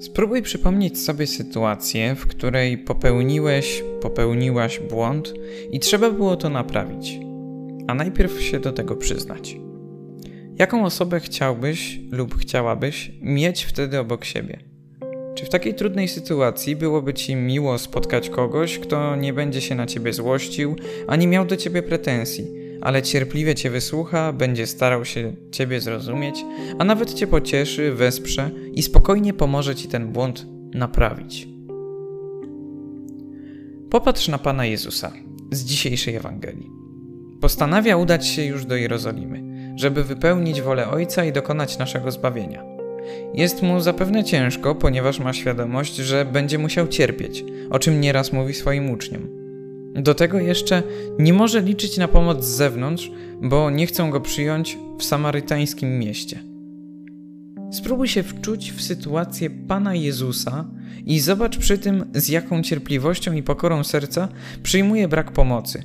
Spróbuj przypomnieć sobie sytuację, w której popełniłeś, popełniłaś błąd i trzeba było to naprawić, a najpierw się do tego przyznać. Jaką osobę chciałbyś lub chciałabyś mieć wtedy obok siebie? Czy w takiej trudnej sytuacji byłoby ci miło spotkać kogoś, kto nie będzie się na ciebie złościł, ani miał do ciebie pretensji, ale cierpliwie cię wysłucha, będzie starał się ciebie zrozumieć, a nawet cię pocieszy, wesprze i spokojnie pomoże ci ten błąd naprawić? Popatrz na Pana Jezusa z dzisiejszej Ewangelii. Postanawia udać się już do Jerozolimy, żeby wypełnić wolę Ojca i dokonać naszego zbawienia. Jest mu zapewne ciężko, ponieważ ma świadomość, że będzie musiał cierpieć, o czym nieraz mówi swoim uczniom. Do tego jeszcze nie może liczyć na pomoc z zewnątrz, bo nie chcą go przyjąć w samarytańskim mieście. Spróbuj się wczuć w sytuację Pana Jezusa i zobacz przy tym, z jaką cierpliwością i pokorą serca przyjmuje brak pomocy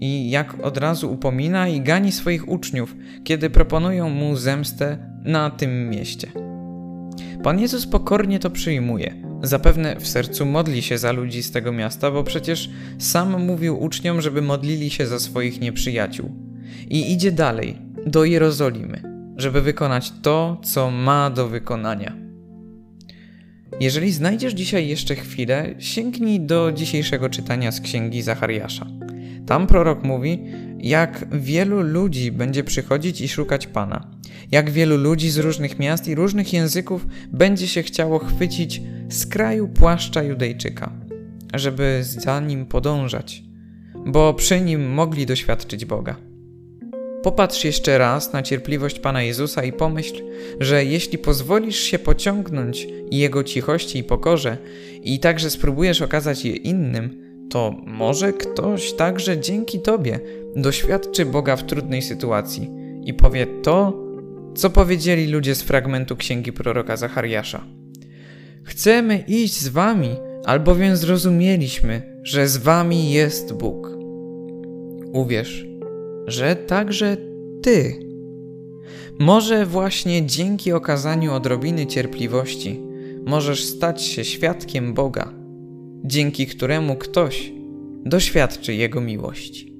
i jak od razu upomina i gani swoich uczniów, kiedy proponują mu zemstę na tym mieście. Pan Jezus pokornie to przyjmuje. Zapewne w sercu modli się za ludzi z tego miasta, bo przecież sam mówił uczniom, żeby modlili się za swoich nieprzyjaciół. I idzie dalej, do Jerozolimy, żeby wykonać to, co ma do wykonania. Jeżeli znajdziesz dzisiaj jeszcze chwilę, sięgnij do dzisiejszego czytania z księgi Zachariasza. Tam prorok mówi, jak wielu ludzi będzie przychodzić i szukać Pana jak wielu ludzi z różnych miast i różnych języków będzie się chciało chwycić z kraju płaszcza Judejczyka, żeby za nim podążać, bo przy nim mogli doświadczyć Boga. Popatrz jeszcze raz na cierpliwość Pana Jezusa i pomyśl, że jeśli pozwolisz się pociągnąć Jego cichości i pokorze i także spróbujesz okazać je innym, to może ktoś także dzięki Tobie doświadczy Boga w trudnej sytuacji i powie to, co powiedzieli ludzie z fragmentu księgi proroka Zachariasza. Chcemy iść z wami, albowiem zrozumieliśmy, że z wami jest Bóg. Uwierz, że także ty. Może właśnie dzięki okazaniu odrobiny cierpliwości możesz stać się świadkiem Boga, dzięki któremu ktoś doświadczy Jego miłości.